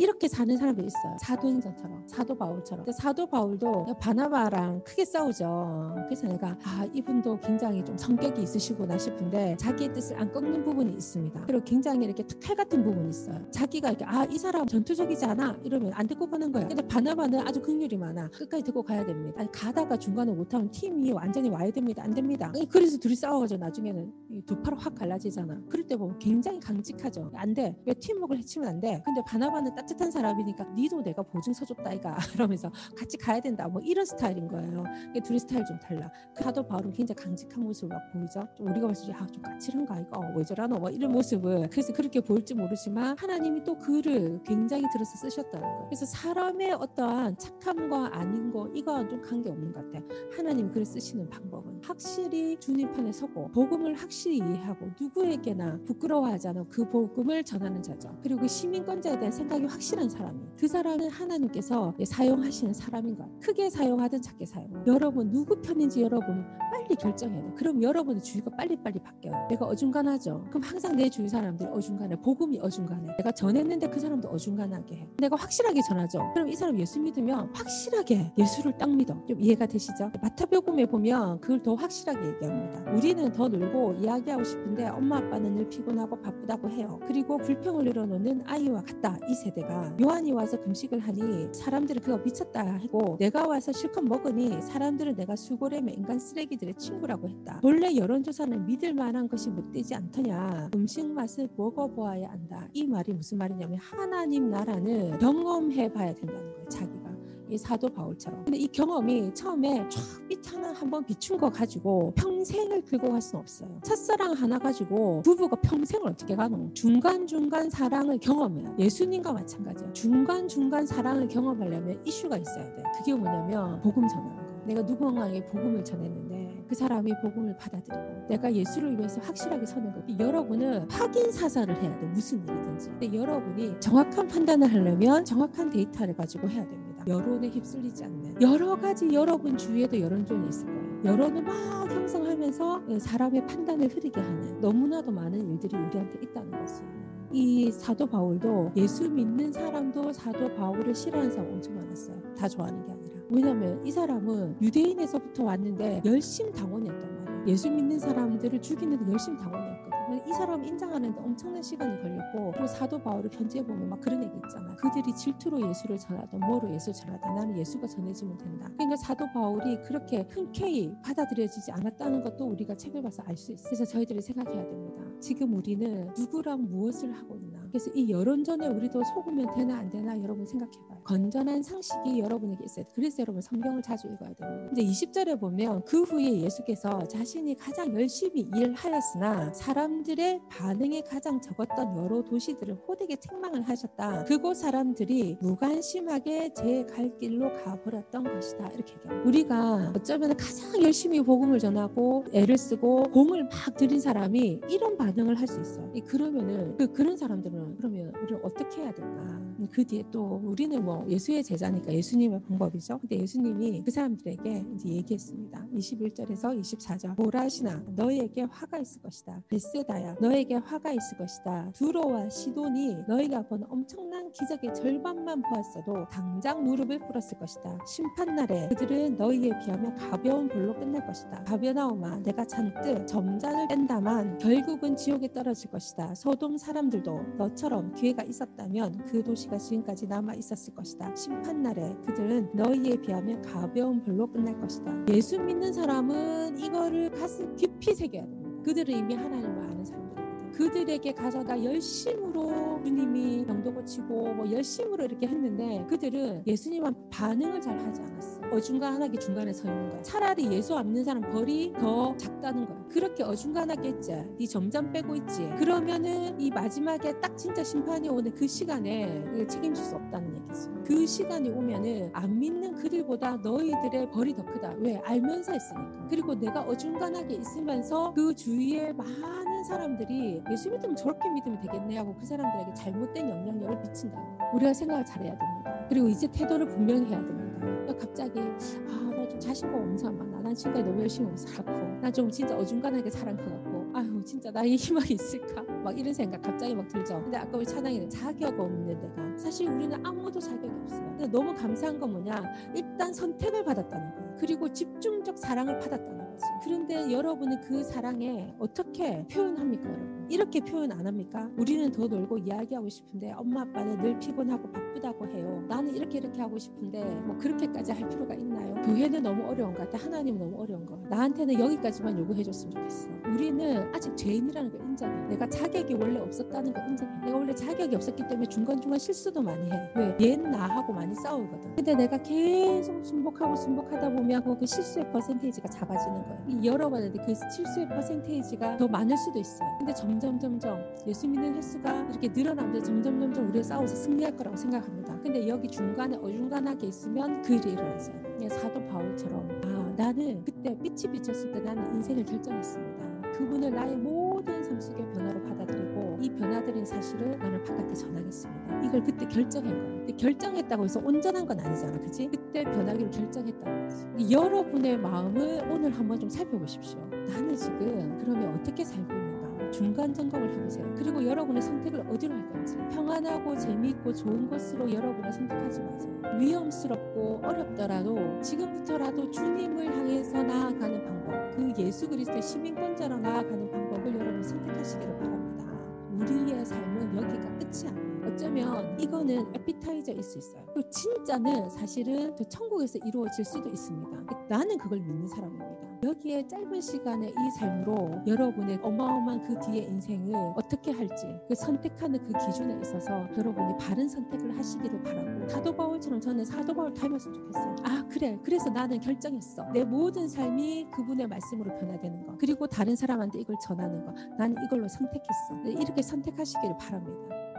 이렇게 사는 사람들이 있어요. 사도행전처럼 사도 바울처럼. 사도 바울도 바나바랑 크게 싸우죠. 그래서 내가 아 이분도 굉장히 좀 성격이 있으시구나 싶은데 자기의 뜻을 안 꺾는 부분이 있습니다. 그리고 굉장히 이렇게 칼 같은 부분이 있어요. 자기가 이렇게 아 이 사람 전투적이지 않아 이러면 안 듣고 가는 거야. 근데 바나바는 아주 긍휼이 많아. 끝까지 듣고 가야 됩니다. 아니, 가다가 중간에 못하면 팀이 완전히 와야 됩니다. 안 됩니다. 그래서 둘이 싸워가지고 나중에는 두 팔을 확 갈라지잖아. 그럴 때 보면 굉장히 강직하죠. 안 돼. 왜 팀워크를 해치면 안 돼. 근데 바나바는 따뜻 한 사람이니까 니도 내가 보증서 줬다 이가 이러면서 같이 가야 된다. 뭐 이런 스타일인 거예요. 둘이 스타일 좀 달라. 사도 바울은 굉장히 강직한 모습을 막 보이죠. 좀 우리가 봤을 때 아, 좀 까칠한가 이거 어, 왜 저러노 뭐 이런 모습을 그래서 그렇게 보일지 모르지만 하나님이 또 그를 굉장히 들어서 쓰셨다는 거예요. 그래서 사람의 어떠한 착함과 아닌 거 이거와 좀 관계 없는 것 같아요. 하나님 글을 쓰시는 방법은 확실히 주님 편에 서고 복음을 확실히 이해하고 누구에게나 부끄러워하지 않은 그 복음을 전하는 자죠. 그리고 시민권자에 대한 생각이 확 실한 사람이 그 사람은 하나님께서 사용하시는 사람인 것. 크게 사용하든 작게 사용. 여러분 누구 편인지 여러분 빨리 결정해야 돼. 그럼 여러분의 주의가 빨리빨리 바뀌어요. 내가 어중간하죠. 그럼 항상 내 주위 사람들이 어중간해. 복음이 어중간해. 내가 전했는데 그 사람도 어중간하게 해. 내가 확실하게 전하죠. 그럼 이 사람 예수 믿으면 확실하게 예수를 딱 믿어. 좀 이해가 되시죠? 마타복음에 보면 그걸 더 확실하게 얘기합니다. 우리는 더 놀고 이야기하고 싶은데 엄마 아빠는 늘 피곤하고 바쁘다고 해요. 그리고 불평을 늘어놓는 아이와 같다. 이 세대가 요한이 와서 금식을 하니 사람들이 그거 미쳤다 하고 내가 와서 실컷 먹으니 사람들은 내가 수고래며 인간 쓰레기들의 친구라고 했다. 본래 여론조사는 믿을 만한 것이 못되지 않더냐. 음식 맛을 먹어보아야 안다. 이 말이 무슨 말이냐면 하나님 나라는 경험해 봐야 된다는 거예요. 자기가. 이 사도 바울처럼. 근데 이 경험이 처음에 쫙빛 하나 한번 비춘 거 가지고 평생을 긁고 갈 수는 없어요. 첫사랑 하나 가지고 부부가 평생을 어떻게 가노? 중간중간 사랑을 경험해요. 예수님과 마찬가지야. 중간중간 사랑을 경험하려면 이슈가 있어야 돼. 그게 뭐냐면 복음 전하는 거. 내가 누군가에게 복음을 전했는데 그 사람이 복음을 받아들이고 내가 예수를 위해서 확실하게 서는 거. 여러분은 확인 사살을 해야 돼. 무슨 일이든지. 근데 여러분이 정확한 판단을 하려면 정확한 데이터를 가지고 해야 됩니다. 여론에 휩쓸리지 않는 여러 가지 여러분 주위에도 여론존이 있을 거예요. 여론을 막 형성하면서 사람의 판단을 흐리게 하는 너무나도 많은 일들이 우리한테 있다는 것을. 이 사도 바울도 예수 믿는 사람도 사도 바울을 싫어하는 사람 엄청 많았어요. 다 좋아하는 게 아니라. 왜냐하면 이 사람은 유대인에서부터 왔는데 열심 당원이었단 말이에요. 예수 믿는 사람들을 죽이는데 열심 당원이었거든요. 이 사람 인정하는데 엄청난 시간이 걸렸고 그리고 사도 바울을 편지해 보면 막 그런 얘기 있잖아. 그들이 질투로 예수를 전하던 뭐로 예수 전하던 나는 예수가 전해지면 된다. 그러니까 사도 바울이 그렇게 흔쾌히 받아들여지지 않았다는 것도 우리가 책을 봐서 알 수 있어. 그래서 저희들이 생각해야 됩니다. 지금 우리는 누구랑 무엇을 하고 있나? 그래서 이 여론전에 우리도 속으면 되나 안 되나 여러분 생각해봐요. 건전한 상식이 여러분에게 있어요. 그래서 여러분 성경을 자주 읽어야 됩니다. 이제 20절에 보면 그 후에 예수께서 자신이 가장 열심히 일하였으나 사람들의 반응이 가장 적었던 여러 도시들을 호되게 책망을 하셨다. 그곳 사람들이 무관심하게 제 갈 길로 가버렸던 것이다. 이렇게 얘기합니다. 우리가 어쩌면 가장 열심히 복음을 전하고 애를 쓰고 공을 막 들인 사람이 이런 반응을 할 수 있어요. 그러면은 그 그런 사람들은 그러면 우리는 어떻게 해야 될까? 그 뒤에 또 우리는 뭐 예수의 제자니까 예수님의 방법이죠. 근데 예수님이 그 사람들에게 이제 얘기했습니다. 21절에서 24절. 보라시나 너희에게 화가 있을 것이다. 베세다야 너에게 화가 있을 것이다. 두로와 시돈이 너희가 본 엄청난 기적의 절반만 보았어도 당장 무릎을 꿇었을 것이다. 심판날에 그들은 너희에 비하면 가벼운 볼로 끝날 것이다. 가벼나오마 내가 잔뜩 점잔을 뺀다만 결국은 지옥에 떨어질 것이다. 소돔 사람들도 너처럼 기회가 있었다면 그 도시가 지금까지 남아 있었을 것이다. 심판날에 그들은 너희에 비하면 가벼운 볼로 끝날 것이다. 예수 믿는 사람은 이거를 가슴 깊이 새겨야 됩니다. 그들은 이미 하나님을 아는 사람들이거든. 그들에게 가서다 열심으로 주님 고치고 뭐 열심으로 이렇게 했는데 그들은 예수님한 반응을 잘 하지 않았어. 어중간하게 중간에 서 있는 거야. 차라리 예수 안 믿는 사람 벌이 더 작다는 거야. 그렇게 어중간하게 했지. 네 점점 빼고 있지. 그러면은 이 마지막에 딱 진짜 심판이 오는 그 시간에 책임질 수 없다는 얘기지. 그 시간이 오면은 안 믿는 그들보다 너희들의 벌이 더 크다. 왜? 알면서 했으니까. 그리고 내가 어중간하게 있으면서 그 주위에 많은 사람들이 예수 믿으면 저렇게 믿으면 되겠네 하고 그 사람들에게 잘못된 영향력을 미친다. 우리가 생각을 잘해야 됩니다. 그리고 이제 태도를 분명히 해야 됩니다. 갑자기 아 나 좀 자신감 사람 많아. 난 지금까지 너무 열심히 살았고 나 좀 진짜 어중간하게 살은 것 같고 아유 진짜 나의 희망이 있을까? 막 이런 생각 갑자기 막 들죠. 근데 아까 우리 찬양이는 자격 없는 데가 사실 우리는 아무도 자격이 없어요. 근데 너무 감사한 건 뭐냐? 일단 선택을 받았다는 거예요. 그리고 집중적 사랑을 받았다는 거지. 그런데 여러분은 그 사랑에 어떻게 표현합니까, 여러분? 이렇게 표현 안 합니까? 우리는 더 놀고 이야기하고 싶은데 엄마 아빠는 늘 피곤하고 바쁘다고 해요. 나는 이렇게 이렇게 하고 싶은데 뭐 그렇게까지 할 필요가 있나요? 교회는 너무 어려운 것 같아. 하나님은 너무 어려운 거. 나한테는 여기까지만 요구해 줬으면 좋겠어. 우리는 아직 죄인이라는 걸 인정해. 내가 자격이 원래 없었다는 걸 인정해. 내가 원래 자격이 없었기 때문에 중간중간 실수도 많이 해. 왜? 얘 나하고 많이 싸우거든. 근데 내가 계속 순복하고 순복하다 보면 그 실수의 퍼센테이지가 작아지는 거야. 이 열어봤는데 그 실수의 퍼센테이지가 더 많을 수도 있어요. 근데 점점 점점 예수 믿는 횟수가 이렇게 늘어나면서 점점 점점 우리가 싸워서 승리할 거라고 생각합니다. 근데 여기 중간에 어중간하게 있으면 그 일이. 그냥 사도 바울처럼 아 나는 그때 빛이 비쳤을 때 나는 인생을 결정했습니다. 그분을 나의 모든 삶 속의 변화로 받아들이고 이 변화들인 사실을 나는 바깥에 전하겠습니다. 이걸 그때 결정한 거예요. 근데 결정했다고 해서 온전한 건 아니잖아, 그치? 그때 변하기로 결정했다는 거지. 이 여러분의 마음을 오늘 한번 좀 살펴보십시오. 나는 지금 그러면 어떻게 살고 있는가? 중간 점검을 해보세요. 그리고 여러분의 선택을 어디로 할 건지 평안하고 재미있고 좋은 것으로 여러분을 선택하지 마세요. 위험스럽고 어렵더라도 지금부터라도 주님을 향해서 나아가는 방법, 그 예수 그리스도의 시민권자로 나아가는 방법을 여러분 선택하시기를 바랍니다. 우리의 삶은 여기가 끝이 아니에요. 어쩌면 이거는 에피타이저일 수 있어요. 그리고 진짜는 사실은 저 천국에서 이루어질 수도 있습니다. 나는 그걸 믿는 사람입니다. 여기에 짧은 시간에 이 삶으로 여러분의 어마어마한 그 뒤의 인생을 어떻게 할지 그 선택하는 그 기준에 있어서 여러분이 바른 선택을 하시기를 바라고 사도 바울처럼 저는 사도 바울 닮았으면 좋겠어요. 아 그래 그래서 나는 결정했어. 내 모든 삶이 그분의 말씀으로 변화되는 거 그리고 다른 사람한테 이걸 전하는 거 나는 이걸로 선택했어. 네, 이렇게 선택하시기를 바랍니다.